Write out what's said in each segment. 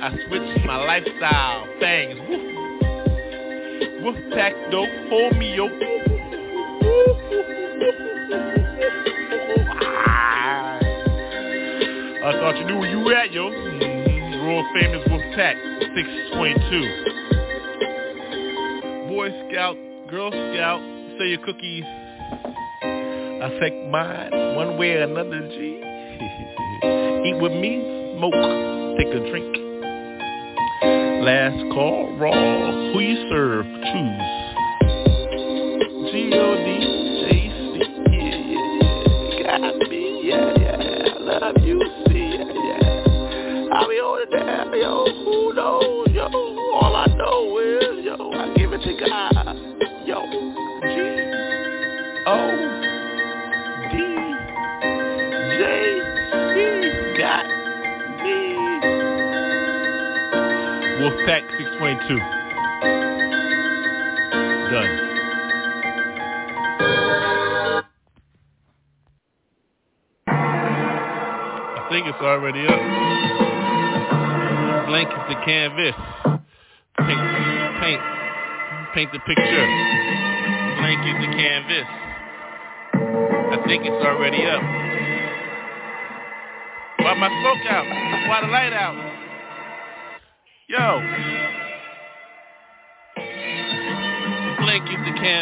I switched my lifestyle. Things. Woof. Woof pack dope. Hold me, yo. I thought you knew where you were at, yo. Mm-hmm. World famous Wolf Pack, 622. Boy Scout, Girl Scout, say your cookies. Take mine one way or another, G. Eat with me, smoke, take a drink. Last call, raw. Who you serve, choose. G-O-D, J-C, yeah, yeah, got me, yeah, yeah, I love you, see, yeah, yeah. I'll be on it down, yo, who knows, yo, all I know is, yo, I give it to God, 622. Done. I think it's already up. Blank is the canvas. Paint, paint, paint the picture. Blank is the canvas. I think it's already up. Why my smoke out? Why the light out? Yo.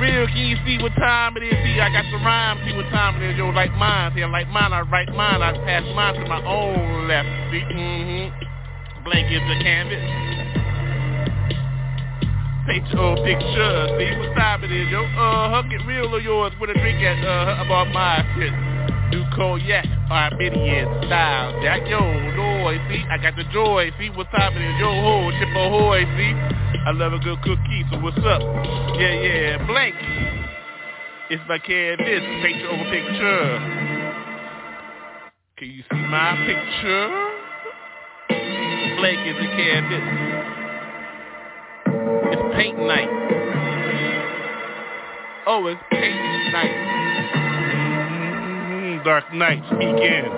Real, can you see what time it is? See, I got the rhyme. See what time it is. Yo, like mine. See, like mine. I write mine. I pass mine to my own left. See, mm-hmm. Blank is the canvas. Paint your picture. See what time it is, yo. Uh-huh. Get real of yours with a drink at, uh, about my shit. New cognac, Armenian style. Jack, yo, joy, see? I got the joy, see? What time it is? Yo, ho, chip ahoy, see? I love a good cookie, so what's up? Yeah, yeah, blank. It's my canvas, picture over picture. Can you see my picture? Blank is a canvas. It's paint night. Oh, it's paint night. Mm-hmm. Dark night speaking.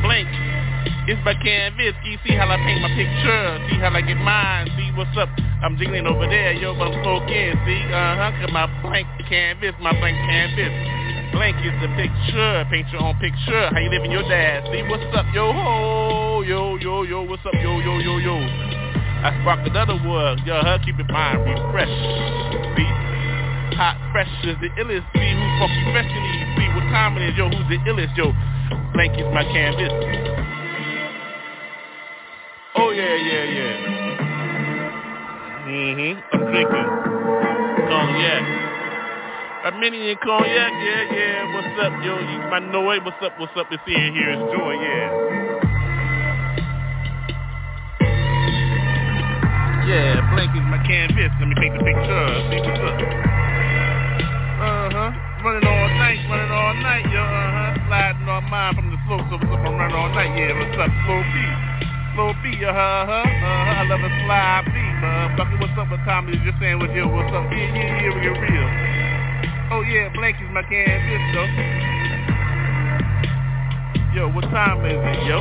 Blank. It's my canvas. See how I paint my picture? See how I get mine? See what's up? I'm jiggling over there, yo, but I'm smoking. See, uh-huh, cause my blank canvas, my blank canvas. Blank is the picture, paint your own picture. How you living your dad? See what's up, yo ho, yo, yo, yo, what's up, yo, yo, yo, yo. I spark another word, yo, huh, keep it mind refresh. See, hot fresh is the illest. See who's funky fresh in these. See what time it is, yo, who's the illest, yo. Blank is my canvas. Oh yeah, yeah, yeah. Mm-hmm. I'm drinking cognac. Armenian cognac, yeah, yeah. What's up, yo? You my know it. What's up, what's up? It's here, here is joy, yeah. Yeah, blank is my canvas. Let me take the picture. See what's up. Uh-huh. Running all night, running all night, yo, uh-huh. Sliding on mine from the slope, so what's up? I'm running all night, yeah. What's up, slow beat? Slow beat, uh-huh, uh-huh, uh-huh. I love a slide beat, motherfucker. What's up with Tommy? Just saying with you, what's up? Yeah, yeah, yeah, we real. Oh, yeah, Blank is my canvas, though. Yo, what time is it, yo?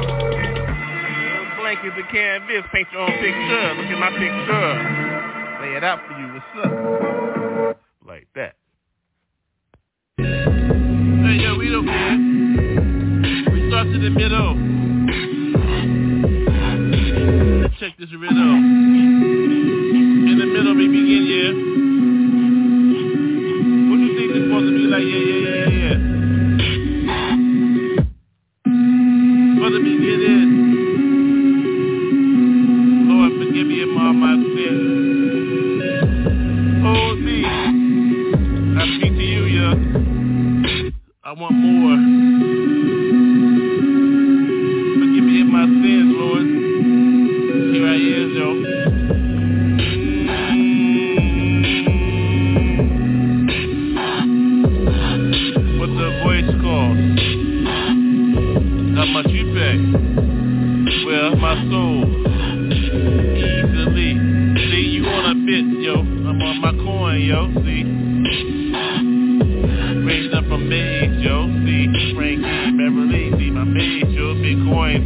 Blank is the canvas. Paint your own picture. Look at my picture. Lay it out for you. What's up? Like that. Hey, yo, we don't care. We start to the middle. This rhythm. In the middle, we begin, yeah. What you think this supposed to be like? Yeah, yeah, yeah, yeah, yeah.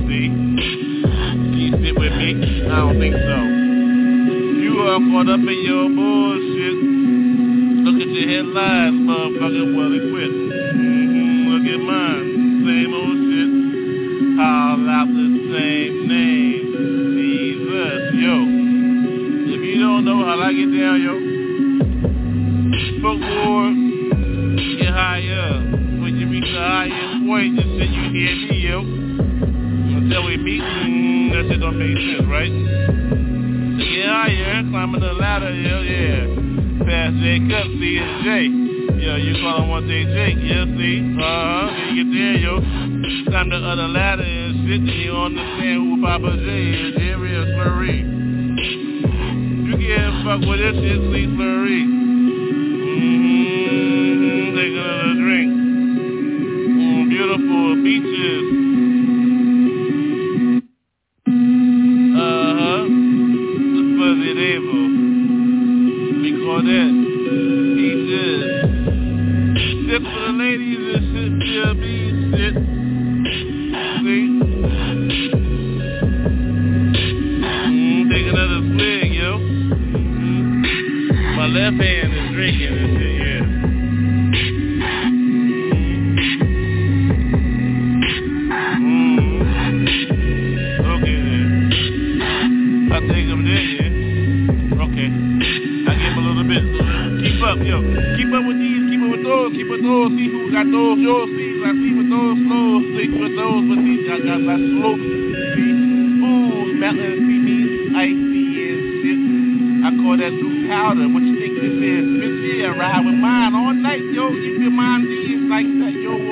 See. You sit with me? I don't think so. You are caught up in your bullshit. Look at your headlines, motherfucker, well equipped. You one day Jake, yeah, see? Uh-huh, you get there, yo. Climb the other ladder and shit, then you understand who Papa J is, Jerry or Slurry. You can't fuck with this shit, see Slurry.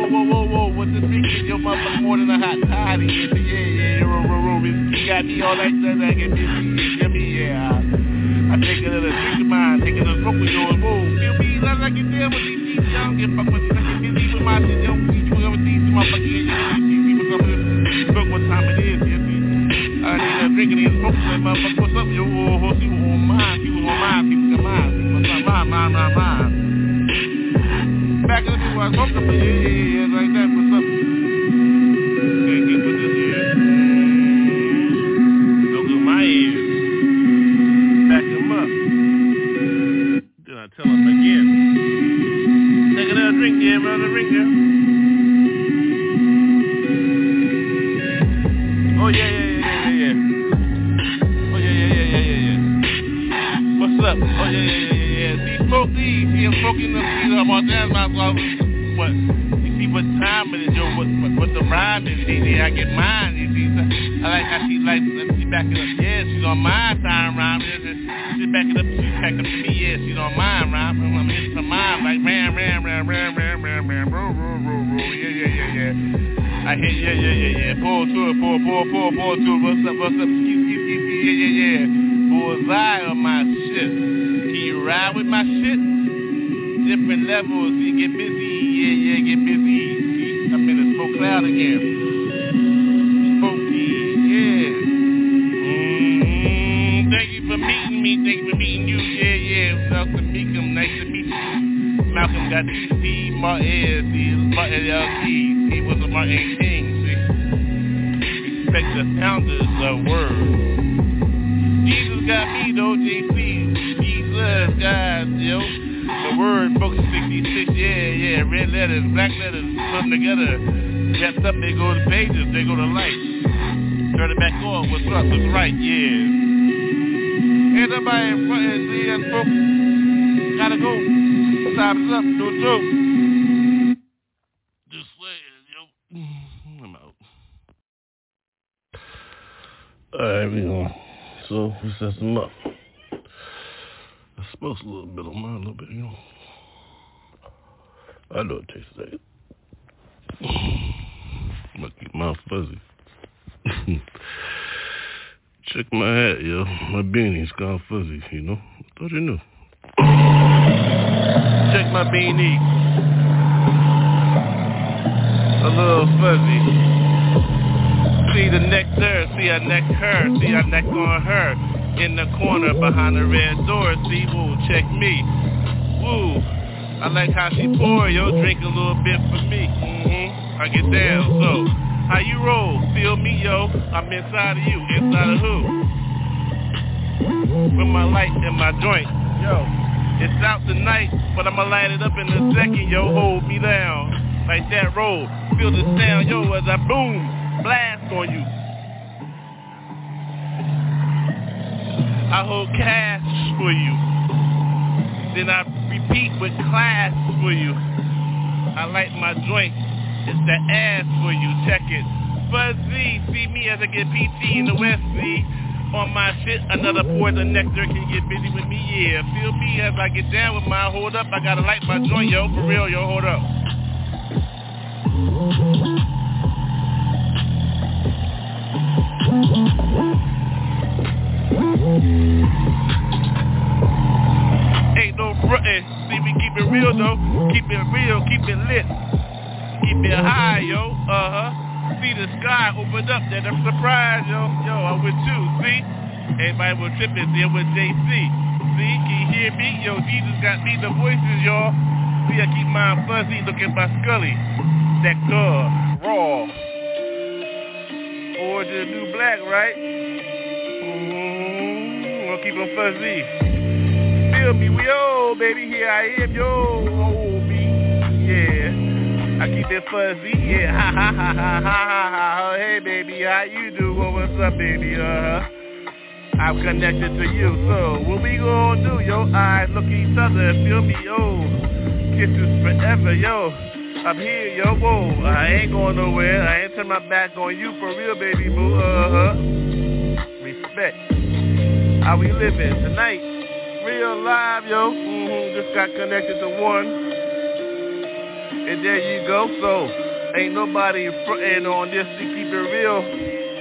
Whoa, whoa, whoa, whoa. What this drinking? Yo, motherfucker more than a hot toddy. Yeah, yeah, yeah. Roll, roll, roll. You got me all stuff that get busy. Give me, yeah. I take another drink of mine, take another smoke with yours. Whoa, feel me? Let I get there with these easy. I don't give a fuck what you think. Busy with my shit. Yo, you over these motherfuckers. People come Look what time it is. You see. I need a drinking these folks. Like, motherfucker, what's up? Yo, oh, see what's on mine. See what's on mine. What's on mine. What's on mine. Mine, mine, mine. Back in the where I up. Yeah, yeah, yeah, yeah. Like that. Red letters, black letters, put them together. Wrapped up, they go to pages, they go to lights. Turn it back on, what's up, what's right, yeah. Nobody in front of the folks. Gotta go. Time's up, no joke. Just saying, yo. Mm-hmm, I'm out. Alright, we going. So, we set them up. I smokes a little bit on mine, a little bit, you know. I know it tastes like keep mine fuzzy. Check my hat, yo. My beanie's gone fuzzy, you know. I thought you knew. Check my beanie. A little fuzzy. See the neck there, see I neck her, see I neck on her. In the corner behind the red door, see, woo, check me. Woo, I like how she pour, yo, drink a little bit for me. Mm-hmm, I get down, so, how you roll? Feel me, yo, I'm inside of you, inside of who? With my light and my joint, yo. It's out tonight, but I'ma light it up in a second, yo, hold me down. Like that roll, feel the sound, yo, as I boom, blast on you. I hold cash for you. Then I repeat with class for you. I light my joint. It's the ass for you. Check it. Fuzzy, see me as I get PT in the West, see? On my shit, another poison nectar can get busy with me, yeah. Feel me as I get down with my hold up. I gotta light my joint, yo. For real, yo, hold up. Frontin'. See, we keep it real though. Keep it real, keep it lit. Keep it high, yo. Uh-huh. See the sky opened up. That I'm surprised, yo. Yo, I'm with you. See? Everybody was tripping. I'm with JC. See? Can you hear me? Yo, Jesus got me the voices, y'all. See, I keep mine fuzzy looking by Scully. That girl, raw. Is the new black, right? Mm-hmm. Gonna keep them fuzzy. Feel me, we old, baby. Here I am, yo. Hold me. Yeah. I keep it fuzzy. Yeah. Ha ha ha ha ha ha. Hey, baby, how you do? Well, what's up, baby? Uh-huh. I'm connected to you. So, what we gonna do, yo? Eyes look each other. Feel me, yo. Kisses forever, yo. I'm here, yo, whoa. I ain't going nowhere. I ain't turn my back on you for real, baby boo. Uh-huh. Respect. How we living tonight? Real live, yo. Mm-hmm. Just got connected to one. And there you go. So, ain't nobody fronting on this to keep it real.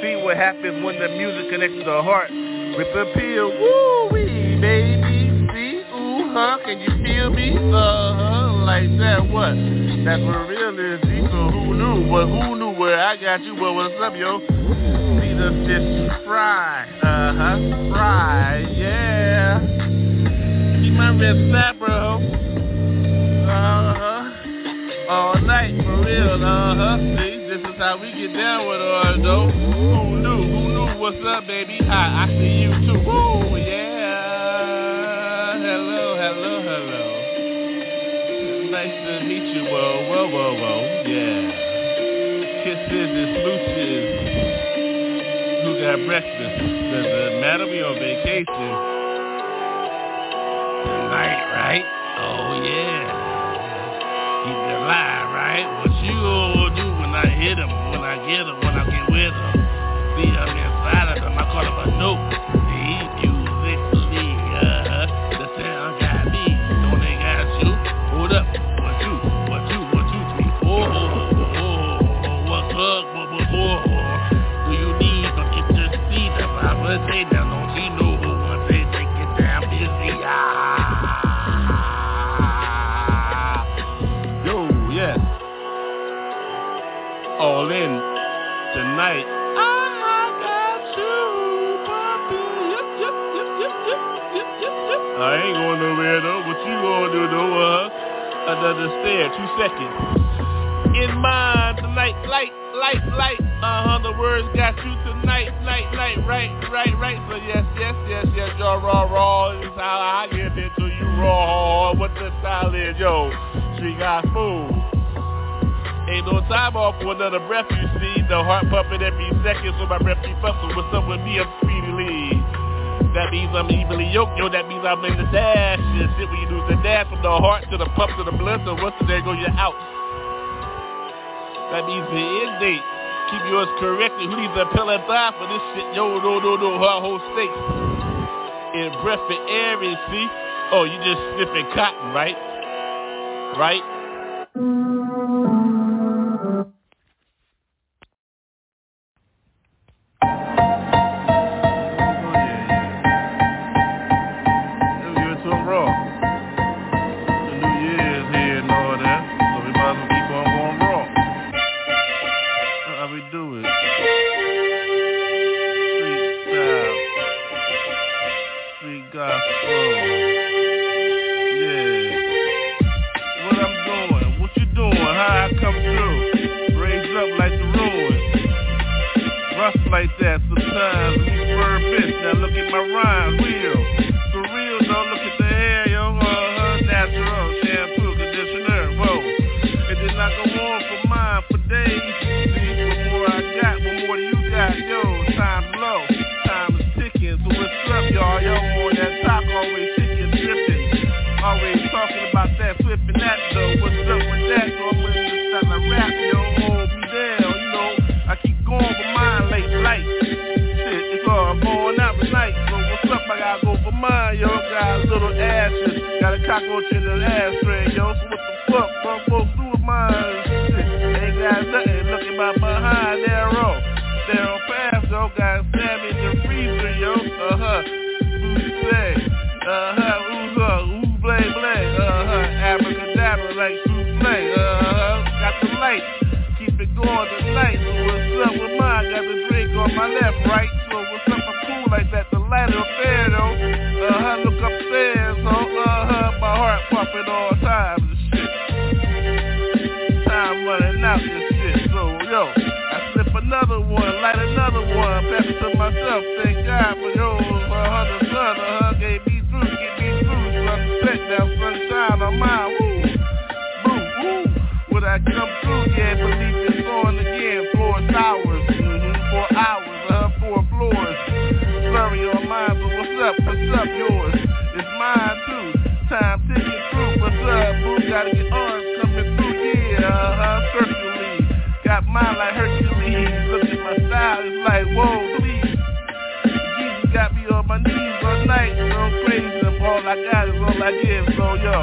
See what happens when the music connects to the heart. Rip appeal. Woo-wee, baby. See? Ooh, huh? Can you feel me? Uh-huh. Like that, what? That's for real is deeper. Who knew? But who knew where I got you? But what's up, yo? See the fish fry. Uh-huh. Fry. Yeah. My fat, bro. Uh-huh. All night, for real. Uh-huh. See, this is how we get down with though. Who knew? Who knew? What's up, baby? Hi, I see you, too. Woo, yeah. Hello, hello, hello. Nice to meet you. Whoa, whoa, whoa, whoa. Yeah. Kisses and smooches. Who got breakfast? Doesn't matter. We on vacation. Right? Oh, yeah. Keep it alive, right? What you gonna do when I hit him? When I get him? When I get with him? See him inside of him. I call him a note. He musically, Another stare, two seconds. In mind tonight, light, light, light. Uh-huh, the words got you tonight, night, night, right, right, right. So yes, yes, yes, yes, y'all raw, raw. This is how I get into you raw. What the style is, yo. She got food. Ain't no time off for another breath, you see. The heart pumping every second, so my breath up. So what's up with me? I'm. That means I'm evenly yoked, yo. That means I'm in the dash. And shit, when you lose the dash from the heart to the pump to the blood, so what's the there go, you're out. That means the end date. Keep yours correctly. Who needs a pill and die for this shit? Yo, no, no, no, her whole state. In breath and air, and see? Oh, you just sniffing cotton, right? Right? Like, whoa, please. Jesus got me on my knees all night, so crazy. All I got is all I give, so yo.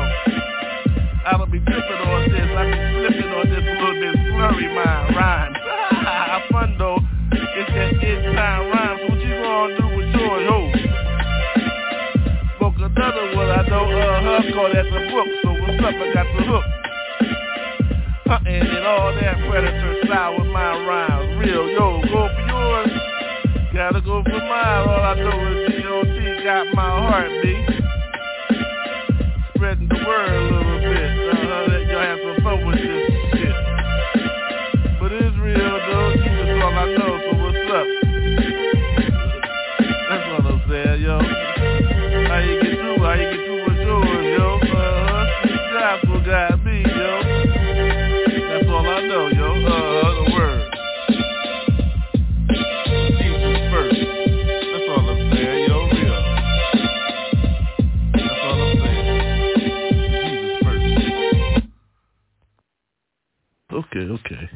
I don't be tripping on this. I be slipping on this little bit slurry my rhymes. Fun though. It's that it's time rhymes. What you gonna do with yours, yo? Spoke another one I know, uh-huh, call that the book. So what's up? I got the hook hunting and all that predator style with my rhymes. Real, yo, go for yours. Gotta go for mine. All I know is G.O.D. got my heart beat. Spreading the word a little bit. Uh, let y'all have some fun with this shit. But it's real, though. This is all I know, so what's up? okay, okay.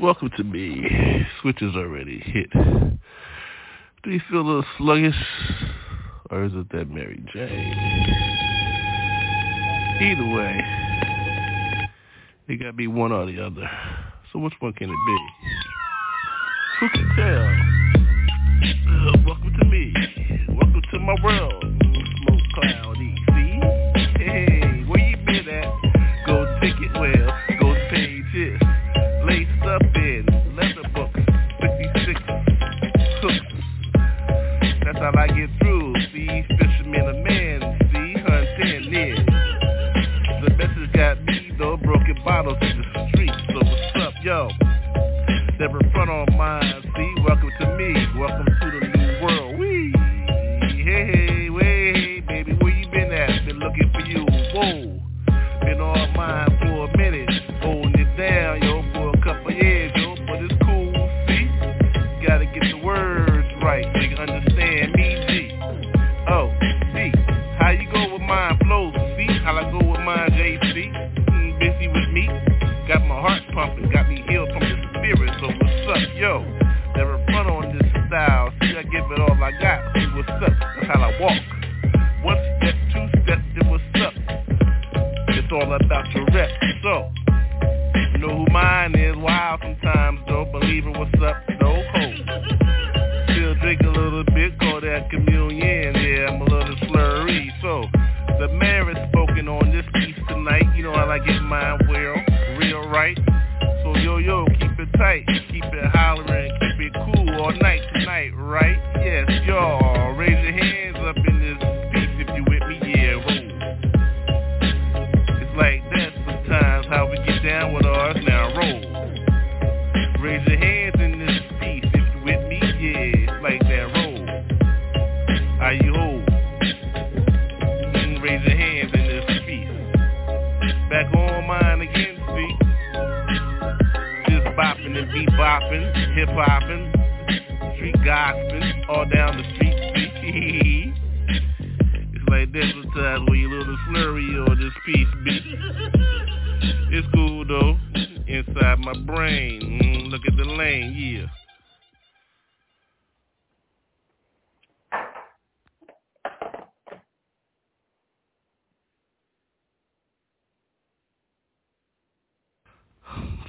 Welcome to me. Switches already hit. Do you feel a little sluggish? Or is it that Mary Jane? Either way, it gotta be one or the other. So which one can it be? Who can tell? Uh, welcome to me. Welcome to my world. Smoke Cloud EC. Hey. Yo, never front on mine, see, welcome to me, welcome to the new to rest. So, you know who mine is, wild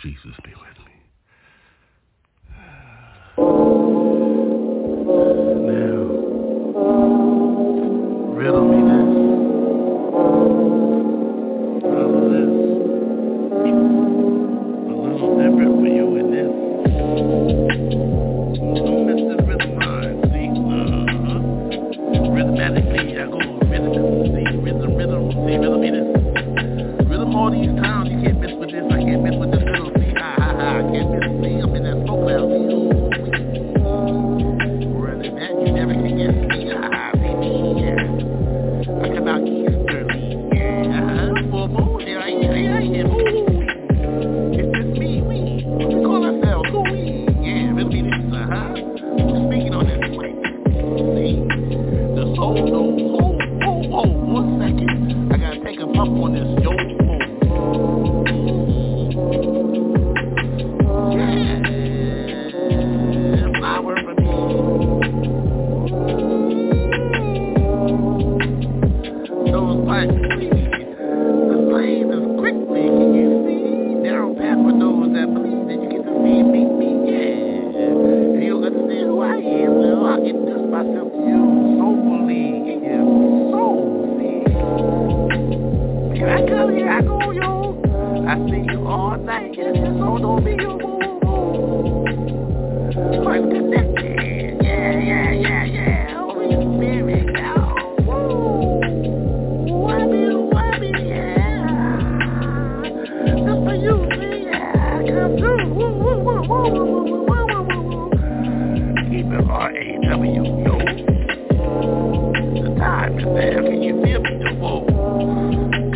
Jesus be with me.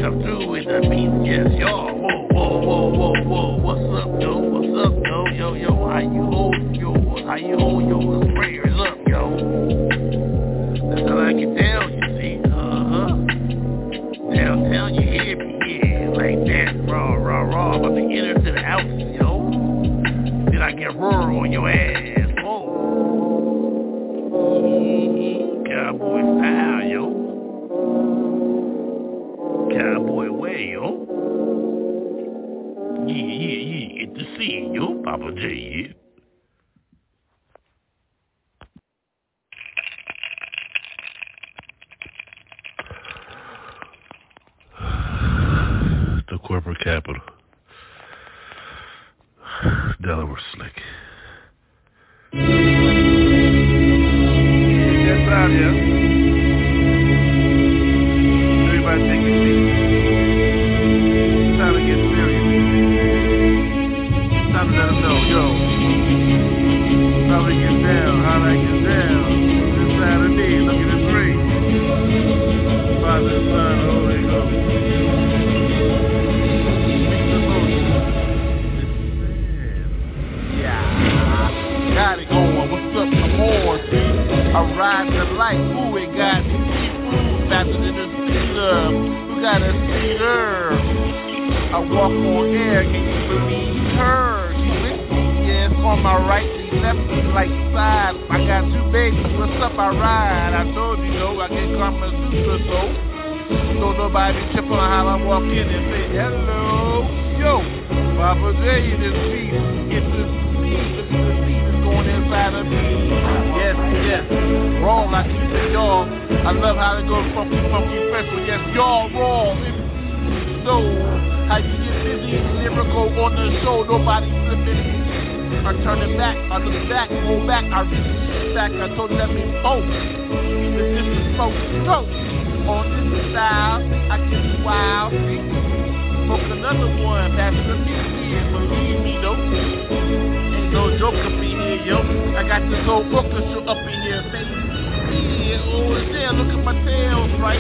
Come through with the beat, yes, y'all. Whoa, whoa, whoa, whoa, Apotheke goes funky, funky, fresh. Yes, y'all wrong. So, how you get busy lyrical on the show. Nobody flipping. I turn it back, I look back, go back, I reach back, I told let me poke. The different folks go. On this style, I get wild. Smoke another one, pass the here, believe me though. Ain't no joke up in here, yo. I got this whole orchestra up in here, baby. Yeah, oh yeah, look at my tail, right.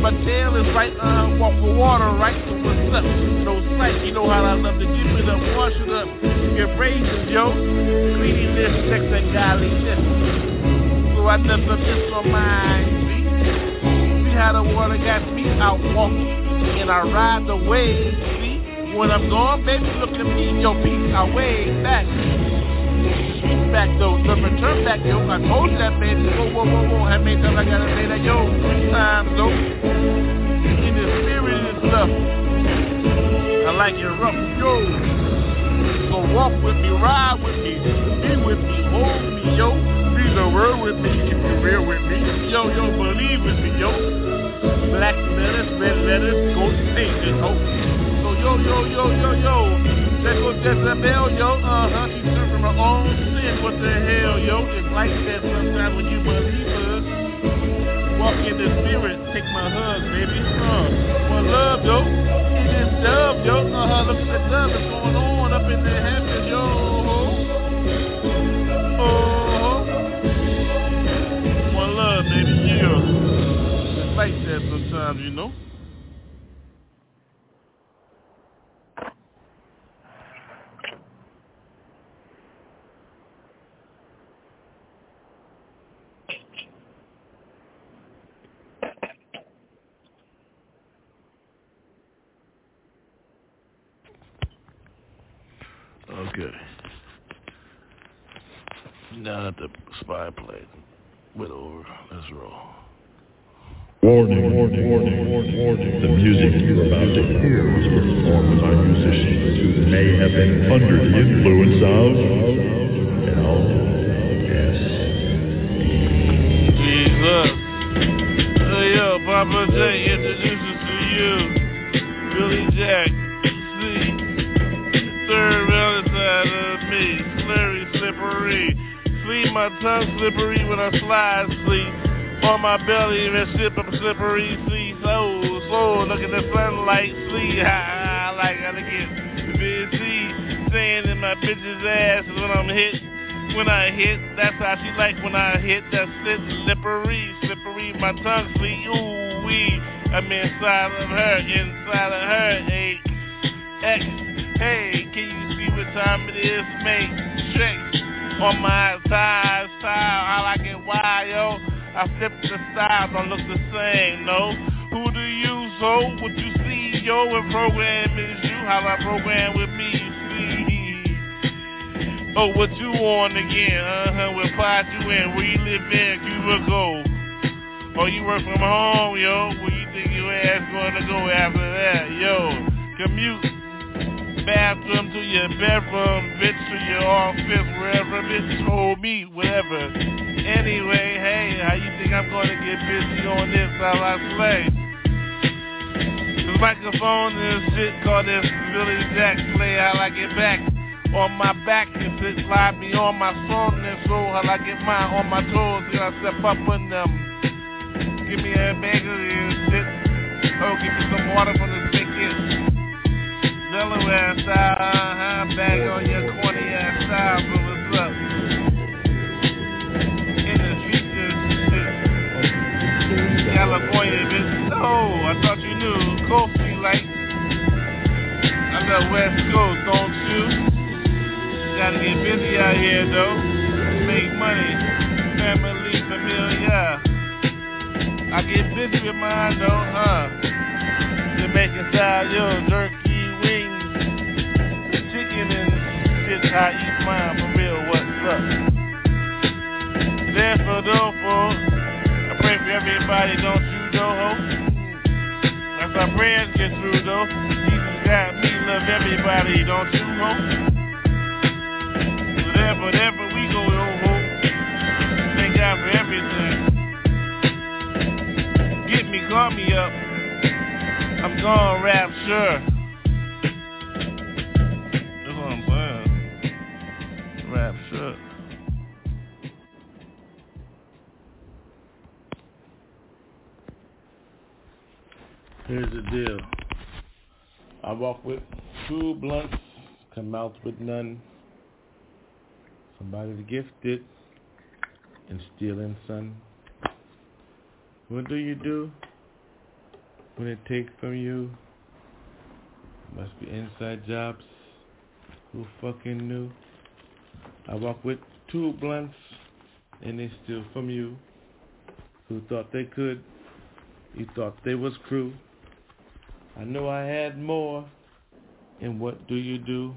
My tail is right, uh, walk for water, right? So what's up? No sight, you know how I love to give it up, wash it up, get raises, yo. Cleanliness, sex, and godliness. So I never miss my mind, see? See how the water got me out walking, and I ride the wave, see? When I'm gone, baby, look at me, yo, peace, I wave back. Back though, the return back, yo. I told you that, baby. Whoa, whoa, whoa, whoa. How many times I gotta say that, yo? Three times, though. In the spirit and stuff. I like it rough, yo. So walk with me, ride with me, be with me, hold me, yo. Be the word with me, keep it real with me. Yo, yo, believe with me, yo. Black letters, red letters, gold pages, ho. So yo, yo, yo, yo, yo. There goes Jezebel, yo. Uh-huh, she's serving her own sin. What the hell, yo? It's like that sometimes when you believe us. Walk in the spirit, take my hug, baby. Uh, one love, yo. It is dove, yo. Uh-huh, look at the dove that's going on up in the heavens, yo. Oh, one love, baby. Yeah. It's like that sometimes, you know. Okay. Now that the spy plate went over, let's roll. Warning, warning, warning, warning, warning. The music you're about to hear was performed by musicians who may have been under the influence of, and yes, Jesus. Hey, yo, Papa J introduces to you tongue slippery when I slide sleep. On my belly, and sip up slippery sleep. So, so, look at the sunlight, sleep. Ha, I like to get busy. Staying in my bitch's ass when I'm hit. When I hit, that's how she like when I hit. That's it, slippery, slippery. My tongue sleep. Ooh wee. I'm inside of her, inside of her. Hey, X. Hey, can you see what time it is? mate? straight on my side, style. I like it why, yo. I flip the style, don't look the same, no. Who do you so? What you see, yo? What program is you? How I program with me, you see? Oh, what you on again? Uh-huh, what part you in? Where you live in? Cuba go. Oh, you work from home, yo. Where you think your ass gonna go after that, yo? Commute bathroom to your bedroom, bitch, to your office, wherever, bitch, hold me, whatever. Anyway, hey, how you think I'm gonna get busy on this while I slay? This microphone and this shit called this Billy Jack play how I get back on my back and sit slide me on my phone and so how I get mine on my toes till I step up on them. Give me a bagel and shit. Oh, give me some water from the spigot. Delaware style, uh-huh, back on your corny ass style, but what's up? In the future, shit. California, bitch. No, I thought you knew. Coasty like. I love West Coast, don't you? Gotta get busy out here, though. Make money. Family, familiar. I get busy with mine, though, huh? Jamaican style, yo, jerky I eat mine for real, what's up? Therefore, therefore, I pray for everybody, don't you know, ho? That's our prayers get through, though. Jesus got me, love everybody, don't you, ho? So therefore, therefore, we go, ho, ho. Thank God for everything. Get me, call me up. I'm gonna rap, sure. Here's the deal. I walk with two blunts, come out with none. Somebody's gifted and stealing, son. What do you do when it takes from you? Must be inside jobs. Who fucking knew? I walk with two blunts and they steal from you. Who thought they could? You thought they was crew. I know I had more. And what do you do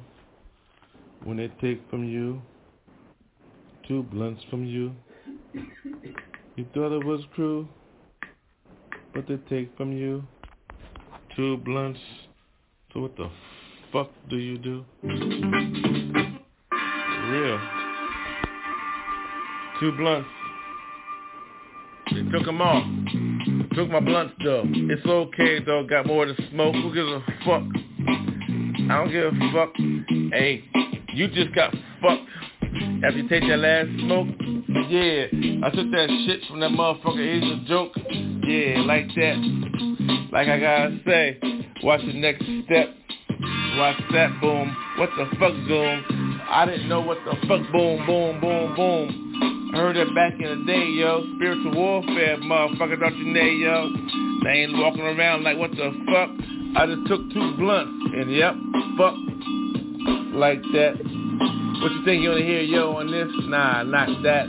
when they take from you two blunts from you? You thought it was crew, but they take from you two blunts. So what the fuck do you do? Real. Two blunts. They took them off. Took my blunts though. It's okay though. Got more to smoke. Who gives a fuck? I don't give a fuck. Hey, you just got fucked after you take that last smoke. Yeah, I took that shit from that motherfucker. Here's a joke. Yeah, like that. Like I gotta say, watch the next step. Watch that boom. What the fuck boom? I didn't know what the fuck boom, boom, boom, boom. Heard it back in the day, yo. Spiritual warfare, motherfucker, don't you know, yo? They ain't walking around like, what the fuck? I just took two blunts, and yep, fuck, like that. What you think you wanna hear, yo, on this? Nah, not that.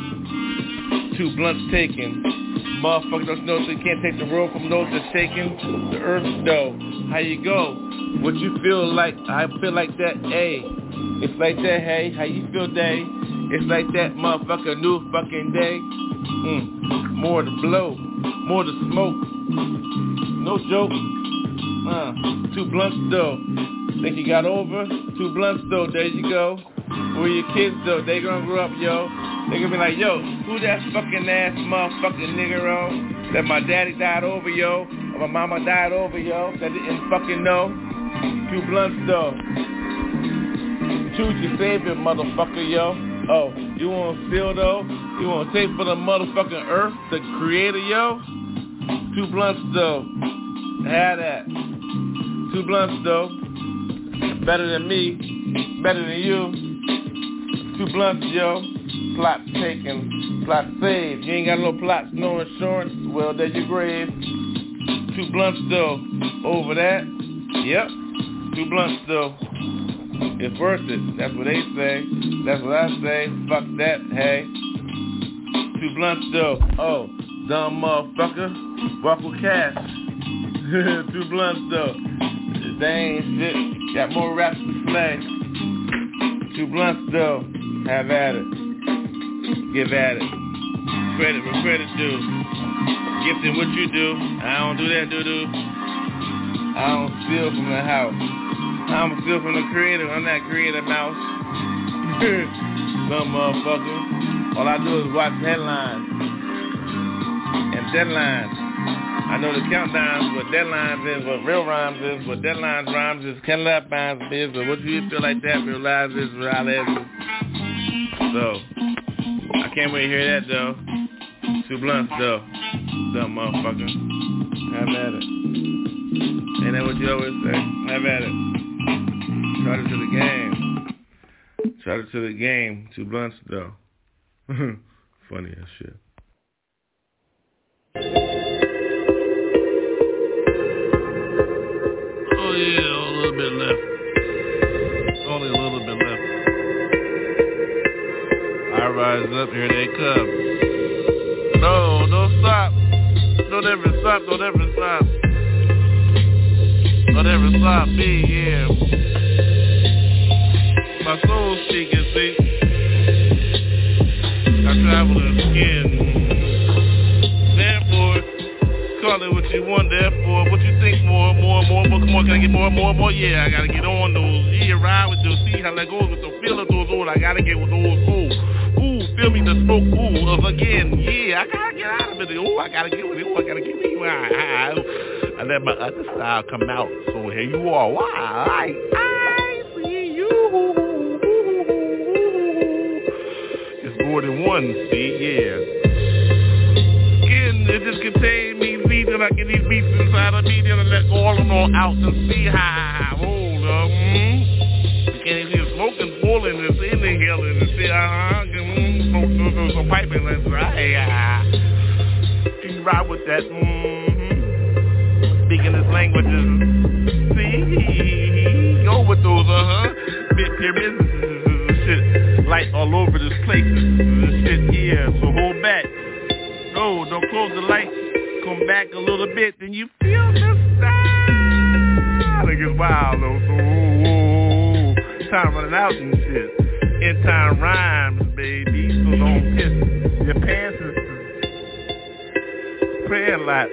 Two blunts taken. Motherfucker, don't you know so you can't take the world from those that's shaking? The earth, though. How you go? What you feel like? I feel like that, hey. It's like that, hey. How you feel, day? It's like that motherfucker new fucking day. Mm. More to blow, more to smoke. No joke. Uh, two blunts though. Think you got over? Two blunts though, there you go. Where your kids though, they gonna grow up, yo. They gonna be like, yo, who that fucking ass motherfucking nigga, yo? That my daddy died over, yo. Or my mama died over, yo. That didn't fucking know. Two blunts though. Choose your favorite motherfucker, yo. Oh, you want feel though? You want take for the motherfucking earth, the creator, yo? Two blunts though. Had that. Two blunts though. Better than me. Better than you. Two blunts, yo. Plot taken. Plot saved. You ain't got no plots, no insurance. Well, there's your grave. Two blunts though. Over that. Yep. Two blunts though. It's worth it. That's what they say. That's what I say. Fuck that. Hey. Two blunts though. Oh, dumb motherfucker. With cash. Two blunts though. They ain't shit. Got more raps to play. Two blunts though. Have at it. Give at it. Credit where credit due. Gifting what you do. I don't do that doo doo. I don't steal from the house. I'm still from the creator. I'm that creator mouse. Some motherfucker. All I do is watch headlines and deadlines. I know the countdowns, what deadlines is, what real rhymes is, what deadlines rhymes is, Lap binds is, but what do you feel like that realize is reality. So, I can't wait to hear that though. Two blunts though. Dumb motherfucker. Have at it. Ain't that what you always say? Have at it. Shot it to the game. Shot it to the game. Two blunts though. Funny as shit. Oh yeah, a little bit left. Only a little bit left. I rise up, here they come. No, don't stop. Don't ever stop, don't ever stop. Don't ever stop me, yeah. My soul speaking, see. I travel in skin. Therefore, call it what you want, therefore, what you think more, more, more, more, come on, can I get more, more, more? Yeah, I gotta get on those. Yeah, ride with those, see how that goes with the feel of those old. I gotta get with those, ooh. Ooh, feel me, the smoke, ooh, of again. Yeah, I gotta get out of it. Ooh, I gotta get with it. Ooh, I gotta get me. I, I, I let my other style come out. So here you are. Why? I, I 71, see, yeah. Skin, it just contains me beats, and I get these beats inside of me, then I let all of them out and see how I hold up, mm-hmm. And it's smoking, pulling, it's inhaling, and see, uh-huh, mm, smoke, smoke, smoke, some piping, that's right, uh, Can you ride with that, mm-hmm. Speaking his languages, see, go with those, uh-huh, bit pyramids, shit light all over this place, this shit, yeah, so hold back. No, don't close the light, come back a little bit, then you feel the style. It gets wild, though, so, oh, oh. time running out and shit. In time rhymes, baby, so don't piss your pants is pray a lot.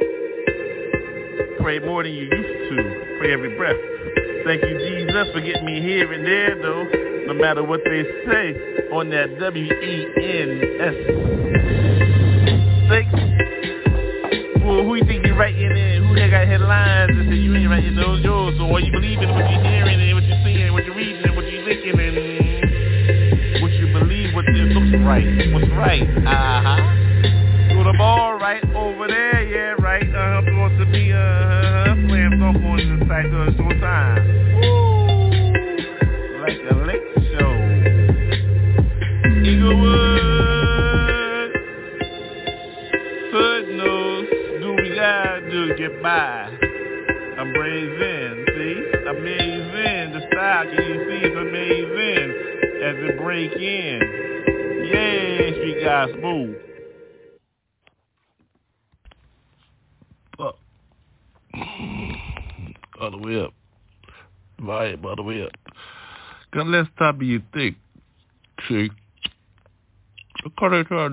Pray more than you used to. Pray every breath. Thank you, Jesus, for getting me here and there, though. No matter what they say on that W-E-N-S. Thanks. Well, who you think you writing in? Who they got headlines that say you ain't writing those yours? So are you believing in what you're hearing and what you're seeing, what you're reading and what you're thinking and what you believe, what it looks right? What's right? Uh-huh. Throw the ball right over there, yeah, right. Uh-huh, going to be, uh-huh, playing softball in the to show time. Do to get by? Amazing, see? Amazing, the style, can you see it's amazing as it break in. Yeah, street guys, move. Up. All the way up. Volume all the way up. Less time than you think. See? According to our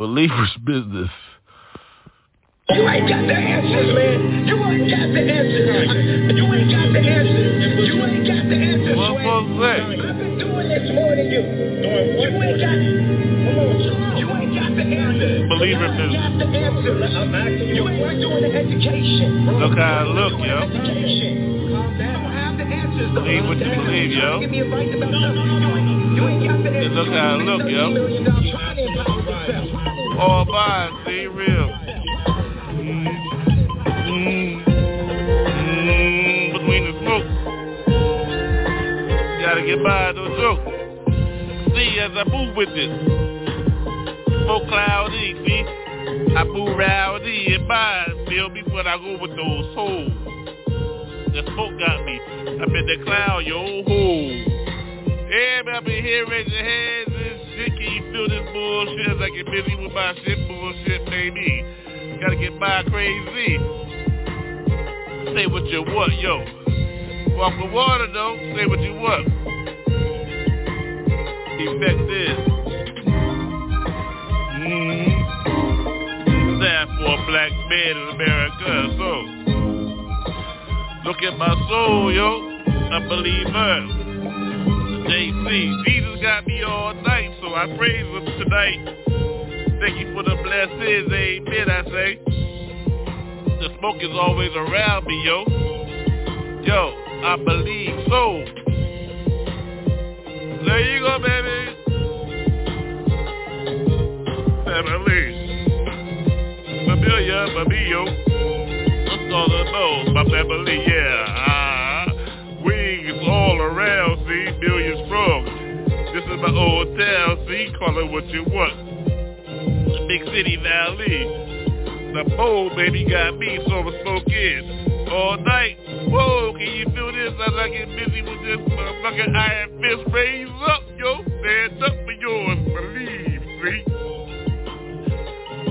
Believer's business. You ain't got the answers, man. You ain't got the answers. You ain't got the answers. You ain't got the answers. What was that? I've been doing this more than you. You ain't got. Come on. You ain't got the answers. Believer I business. got the answers. answer. I'm asking you. You ain't doing the education. Look how I look, yo. Education. Calm down. I have the answers. Believe what you believe, yo. Give me advice about something. You ain't, you ain't got the answers. look how I look, yo. All by, see, real. Mm. Mm. Between the smoke. Gotta get by those jokes. See, as I move with it. Smoke cloudy, see. I move rowdy and by. Feel me when I go with those holes. The smoke got me. I'm in the cloud, yo, ho. Everybody here, raise your hands and shit. Can you feel this bullshit as I get busy with my shit bullshit, baby? Gotta get by crazy. Say what you want, yo. Walk the water, though. Say what you want. Effect this. Mm-hmm. Stand for a black man in America, so. Look at my soul, yo. A believer. JC. I praise him tonight. Thank you for the blessings, amen, I say. The smoke is always around me, yo. Yo, I believe so. There you go, baby. Family. Familiar, baby, yo. That's all I know, my family, yeah. Ah, wings all around, see, million strong. This is my old town, see, call it what you want. Big City Valley. The bowl, baby, got me, so the smoke is. All night. Whoa, can you feel this as I get busy with this motherfucking iron fist? Raise up, yo. Stand up for yours. Believe, see?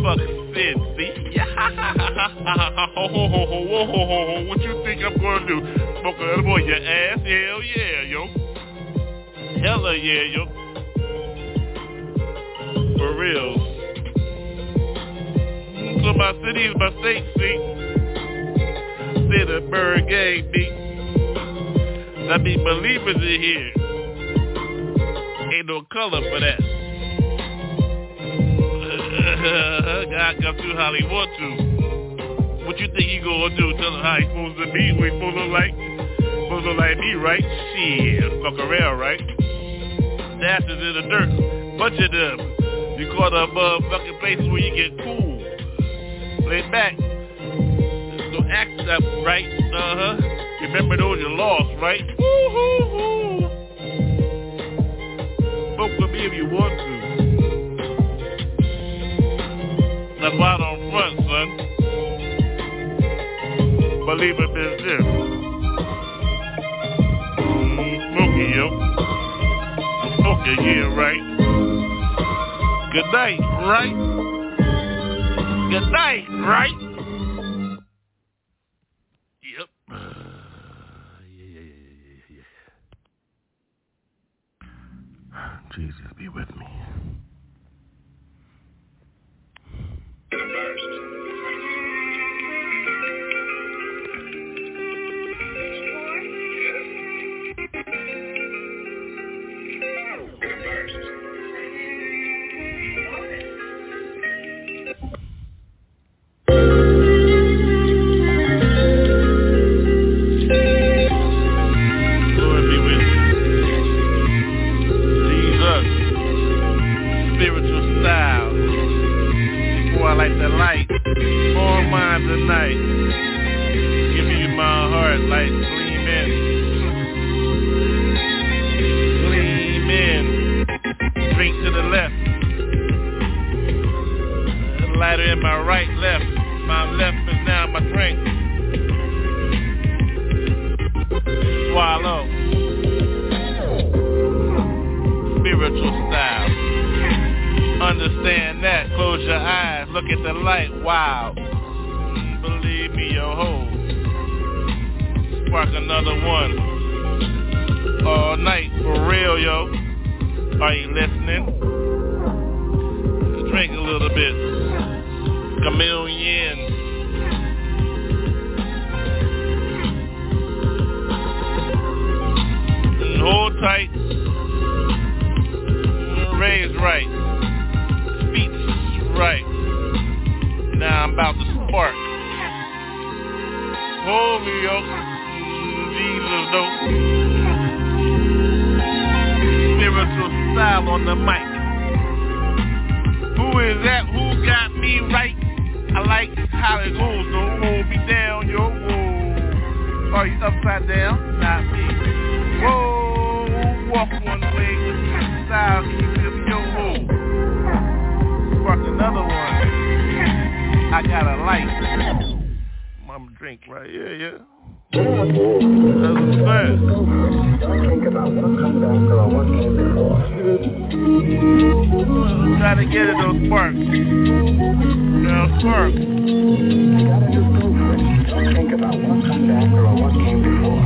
Fuck sin, see? what you think I'm gonna do? Smoke a little boy your ass? Hell yeah, yo. Hella yeah, yo. For real. So my city is my state, see? Citizenburg gang, B. That be believers in here. Ain't no color for that. God come through how he want to. What you think he gonna do? Tell him how he supposed to be? We supposed to like? Supposed to like me, right? Shit, fuck around, right? Dashes in the dirt. Bunch of them. You call the motherfucking places where you get cool. Lay back. So act up, right? Uh-huh. Remember those you lost, right? Woo-hoo-hoo. Smoke with me if you want to. That's why I don't front, son. Believe it is this. Smoky, yeah, right? Good night, right? Good night, right? Up. Jesus, no. Spiritual style on the mic. Who is that? Who got me right? I like how it goes, though. Hold me down, yo. Whoa. Are you upside down? Not me. Whoa. Walk one way style. Feel me? Yo, whoa. Spark another one. I got a light. Drink right Yeah, yeah. That's. Think came before. Try to get it, those sparks. Now, spark. Gotta just go. Don't think about what comes after or what came before.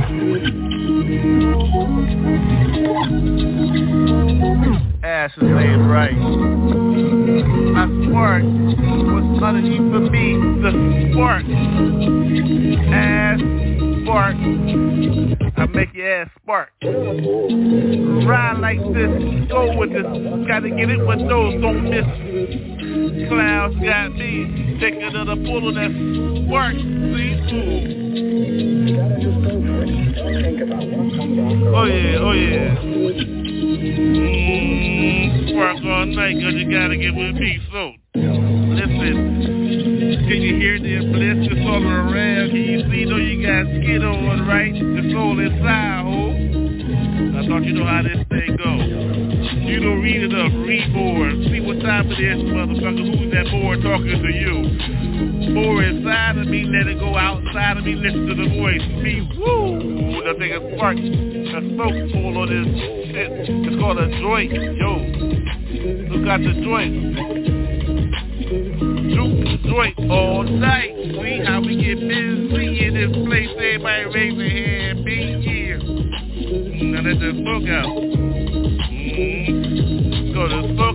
Ash is saying right. My spark was underneath for me. The spark. Ass spark. I make your ass spark. Ride like this. Go with this. Gotta get it with those. Don't miss. Clouds got me. Take another pull on that spark. See? Oh yeah, oh yeah. Spark all night cause you gotta get with me. So, listen, can you hear the bliss that's all around? Can you see though you got skin on, right? The soul inside. I thought you know how this thing go. You don't read it up, read. See what time it is, motherfucker. Who's that boy talking to you? More inside of me, let it go outside of me, listen to the voice. Me, woo! The thing is spark. The smoke full of this shit. It's called a joint. Yo. Who got the joint? Juke the joint all night. See how we get busy in this place. Everybody raise their hand. Be here. Now let the smoke out.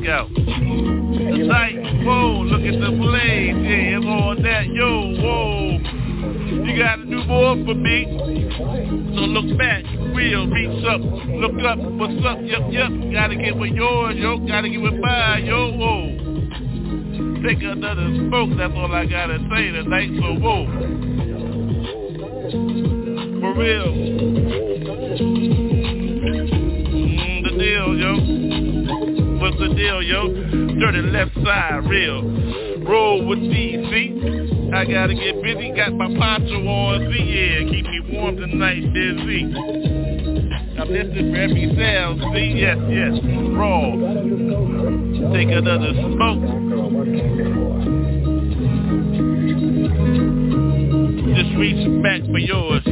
Out. The night, whoa, look at the blaze. Yeah, it's on that. Yo, whoa. You gotta do more for me. So look back, real, reach up, look up, what's up, yep, yep. Gotta get with yours, yo, gotta get with mine, yo, whoa. Take another smoke, that's all I gotta say tonight, so whoa. For real. The deal, yo? Dirty left side, real. Roll with DC. I gotta get busy, got my poncho on, see, yeah, keep me warm tonight, busy. I'm listening for every sound, see, yes, yes, raw. Take another smoke, just reach back for yours.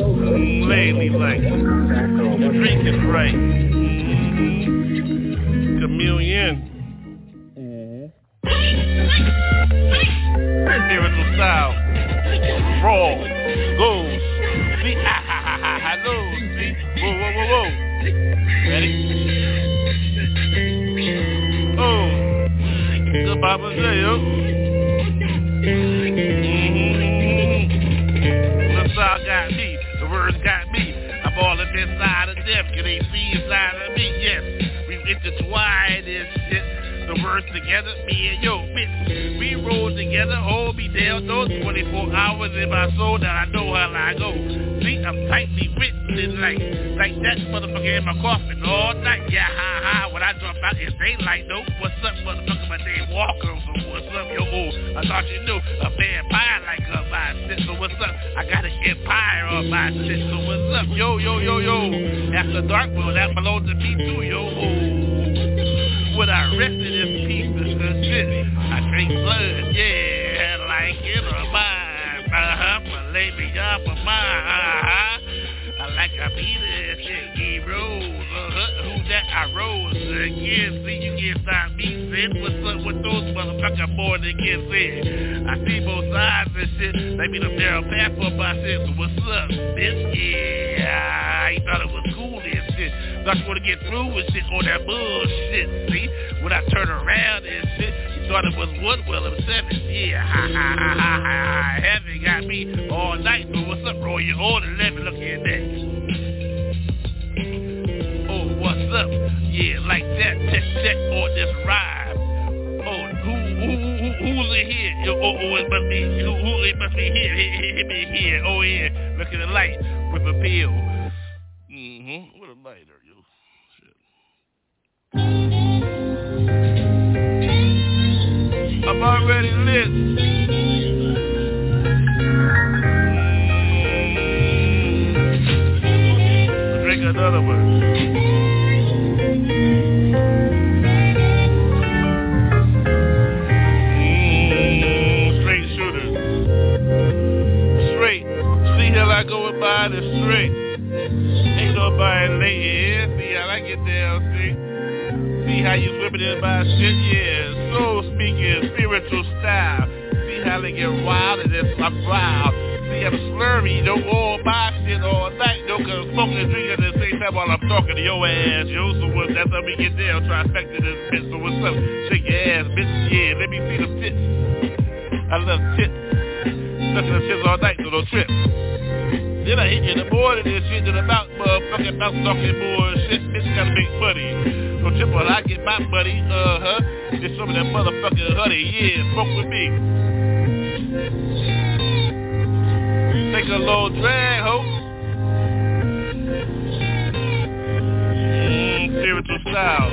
Mm, Lately, like, Comes after drink came right. Chameleon. Spiritual style. Raw. Goes. See? Ha ha ha ha ha. Hello. See? Whoa, whoa, whoa, whoa. Ready? Oh. Good Papa say, yo. Mhm. The style got me. The words got me. I'm all up inside of them. Can they see inside of me? Yes. We intertwined and shit. The words together, me and yo, bitch. We roll together, hold me down, those 24 hours in my soul that I know how I go. See, I'm tightly written in like, like that motherfucker in my coffin all night. Yeah, ha ha, when I jump out, it's daylight though. What's up, motherfucker? My name Walker, what's up, yo? Oh, I thought you knew a vampire what's up? I got an empire on my shit, so what's up? Yo, yo, yo, yo. After dark, well, that belongs to me too, yo. Oh when I rested in pieces of shit. I drink blood, yeah, like in a mine. Uh-huh, but lay me up a mine. Uh-huh. I like a beat it, shit. That? I rose again. See, you can't me. What's up with those motherfuckers more than get said? I see both sides and shit. They be the narrow path for my shit. So what's up, bitch? Yeah, I thought it was cool and shit. Thought you wanna get through with shit on that bullshit, see? When I turn around and shit, you thought it was Woodwell of seven. Yeah, ha ha ha ha ha ha. Heaven got me all night, but what's up, bro? You're on 11, look at that. Up? Yeah, like that, check, check on this ride. Oh, who, who, who, who, oh, oh, it must be, who, who, it must be here, here, here, here, here. Oh, yeah. Look at the light with a pill. Mm-hmm. What a lighter, yo. Shit. I'm already lit. Mm. Drink another one. I go by the straight. Ain't nobody late here. See how I get down, see? See how you whipping it by shit, yeah. Soul speaking, spiritual style. See how they get wild and it's my wild. See I'm slurry, know, all my shit all night, no, cause smoking and drinking at the same time while I'm talking to your ass, yo. So what, that's how we get down, trifecta this bitch. So what's up? Shake your ass, bitch, yeah. Let me see them tits. I love tits. Sucking them tits all night, so don't trip. Then I hit you in the morning and shit to the mouth, motherfucking mouth talking bullshit. Bitch gotta make money. Don't trip when I get my money, uh-huh. Just some of that motherfucking honey, yeah, fuck with me. Take a little drag, ho. Mm, spiritual style.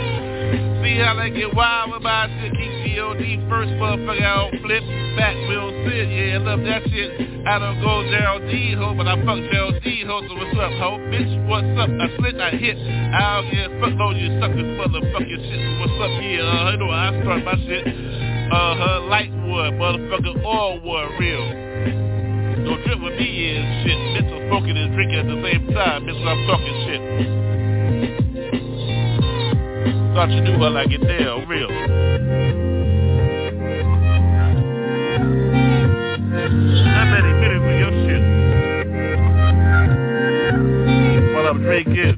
See how they get wild my shit. Keep G.O.D. first motherfucker. I don't flip back. Sit. Yeah, I love that shit. I don't go Gerald D. ho, but I fuck Gerald D. ho. So what's up, ho? Bitch, what's up? I slit, I hit. I don't give a fuck no you suckers motherfucking shit. What's up here? Uh, you know I start my shit. Uh-huh, light wood, motherfucker, all wood, real. Don't drip with me is shit. Bitch, smoking and drinking at the same time. Bitch, I'm talking shit. Thought you knew how I get down, real. How many minutes with your shit? While I'm drinking.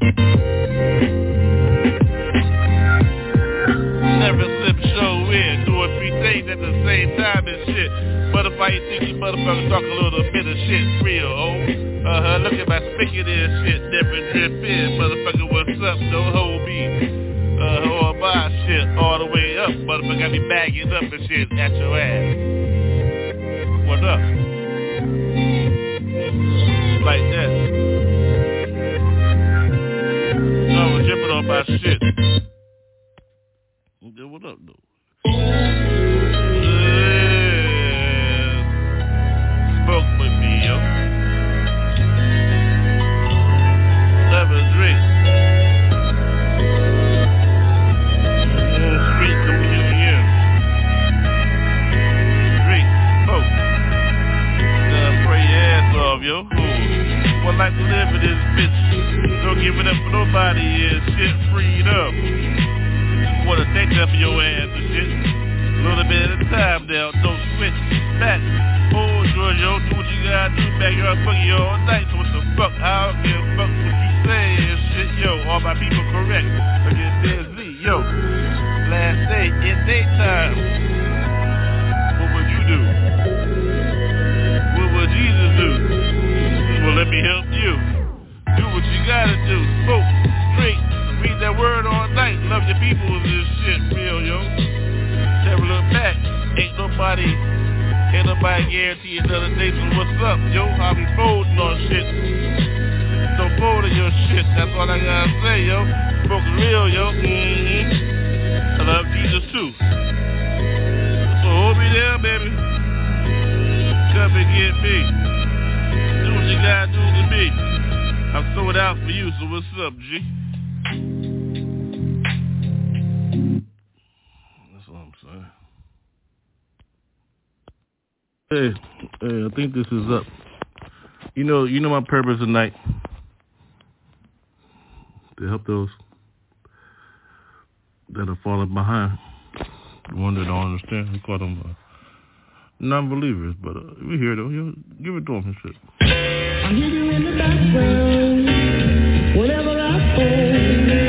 Never slip show in, doing three things at the same time and shit. Motherfucker, you think you motherfucker talk a little bit of shit real, oh? Uh-huh, look at my spigot and shit, never drip in. Motherfucker, what's up? Don't hold me. Uh, all my shit all the way up. Motherfucker got me bagging up and shit at your ass. What up? Like that. No, I'm dripping on my shit. What up, though? Think this is up. You know, you know my purpose tonight to help those that are falling behind. The one that don't understand, we call them uh, non-believers, but uh, we here though. You give it to them and shit. I hear you in the background I phone.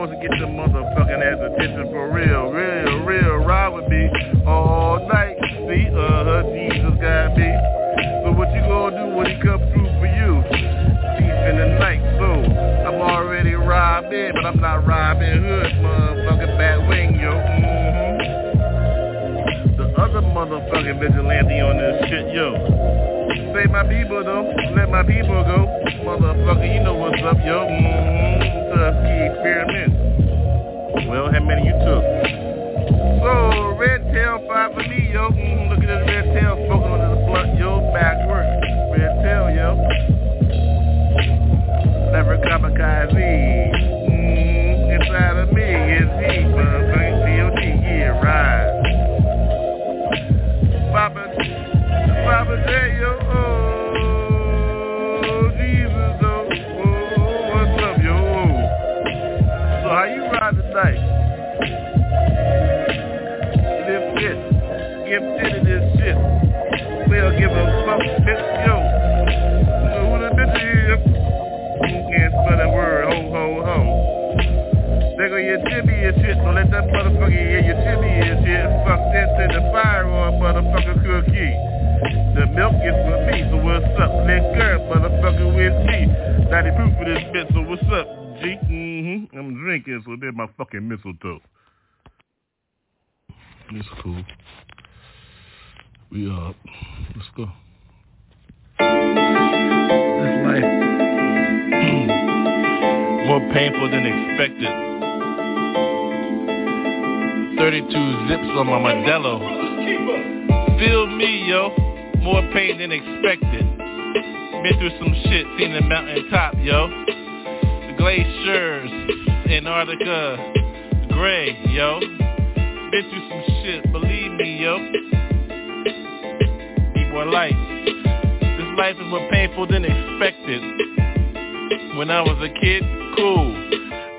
Supposed to get the motherfucking ass attention for real, real, real, ride with me all night, see, uh-huh, Jesus got me. So what you gonna do when he come through for you? Deep in the night, so I'm already robbing, but I'm not robbing Hood, motherfucking bat wing, yo, mm-hmm. The other motherfucking vigilante on this shit, yo. Say my people though, let my people go. Motherfucker, you know what's up, yo. Mm-hmm. Well, how many you took? So, red tail five for me, yo. Mm-hmm. Look at this red tail smoking under the blunt, yo. Backward. Red tail, yo. Never kamikaze. Fuck the fire or motherfucker cookie. The milk is with me, so what's up? Liquor, motherfucker with me. 90 proof for this bitch, so what's up, G? Mm-hmm. I'm drinking, so there's my fucking mistletoe. It's cool. We up. Let's go. This life more painful than expected. 32 zips on my Modelo. Feel me, yo. More pain than expected. Been through some shit, seen the mountaintop, yo. The glaciers, Antarctica, gray, yo. Been through some shit, believe me, yo. Need more light. This life is more painful than expected. When I was a kid, cool.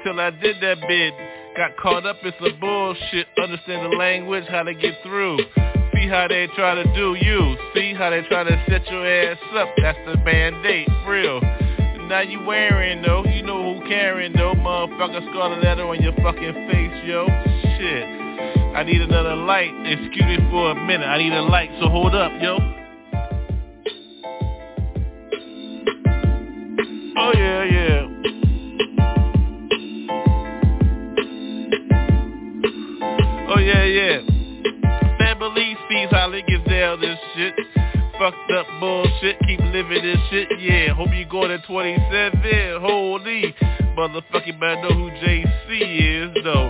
Till I did that bid. Got caught up in some bullshit. Understand the language, how to get through. See how they try to do you. See how they try to set your ass up. That's the band-aid, real. Now you wearing though, you know who caring though. Motherfucker scarlet letter on your fucking face, yo. Shit. I need another light. Excuse me for a minute. I need a light, so hold up, yo. Oh yeah, yeah. Fucked up bullshit, keep living this shit, yeah. Hope you go to 27, holy. Motherfucking man know who JC is, though.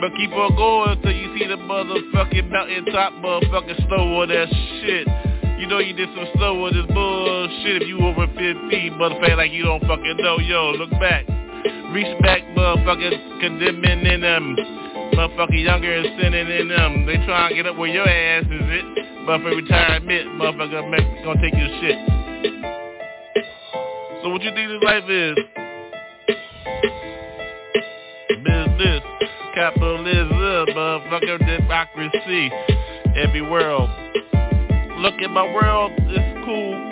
But keep on going till you see the motherfucking mountaintop motherfucking slow on that shit. You know you did some slow on this bullshit if you over 50, motherfucker, like you don't fucking know. Yo, look back. Reach back, motherfucker, condemning in them. Motherfucker younger and sinning in them. They try and get up where your ass is it. Motherfucker retirement, motherfucker make, gonna take your shit. So what you think this life is? Business, capitalism, motherfucker, democracy. Every world. Look at my world, it's cool.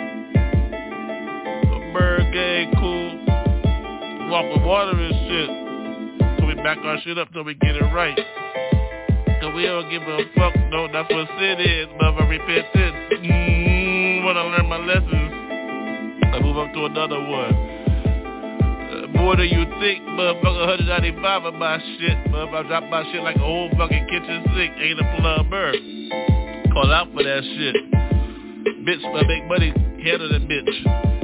Game, cool. Walk with water and shit. We back our shit up till we get it right. Cause we don't give a fuck, no, that's what sin is, mother repentance. Mmm, wanna learn my lessons. I move up to another one uh, more than you think, motherfucker. 195 of my shit, motherfucker. I drop my shit like a whole fucking kitchen sink. Ain't a plumber. Call out for that shit. Bitch, I make money, handle the bitch.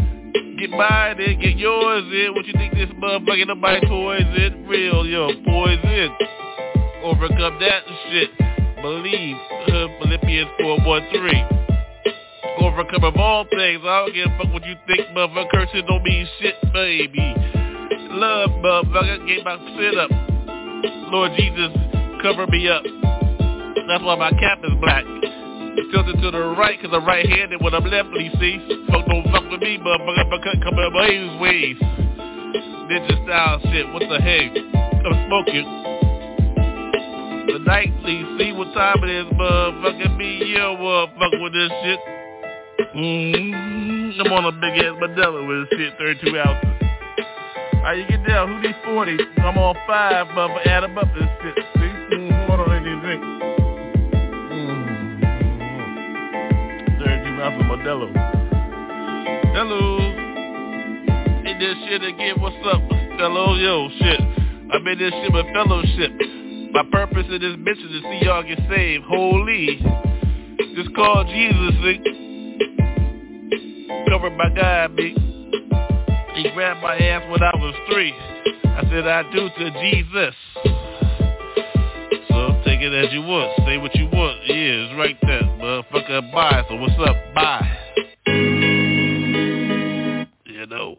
Get mine in, get yours in. What you think this motherfucker nobody toys in? Real, yo, poison. Overcome that shit. Believe. Philippians 4.13 overcome of all things. I don't give a fuck what you think, motherfucker. Cursing don't mean shit, baby love, motherfucker. Get my sit up. Lord Jesus, cover me up. That's why my cap is black. Tilted to the right, cause I'm right-handed when I'm leftly, see? Fuck don't fuck with me, motherfucker. I cut come in my ways. Ninja style shit, what the heck? I'm smoking. The nightly, see see what time it is, motherfucker. Me, yo, fuck with this shit. Mm-hmm. I'm on a big ass Modelo with this shit, 32 ounces. How you get down? Who these 40? I'm on five, but add them up this shit. See? Mm, hold on, I need a drink. 32 ounces Modelo. Hello. Hey, this shit again. What's up? Hello, yo, shit. I made this shit with fellowship. My purpose in this bitch is to see y'all get saved. Holy. Just call Jesus, see? Covered by God, B. He grabbed my ass when I was three. I said I do to Jesus. Take it as you want. Say what you want. Yeah, it's right there. Motherfucker, bye. So what's up? Bye. You know.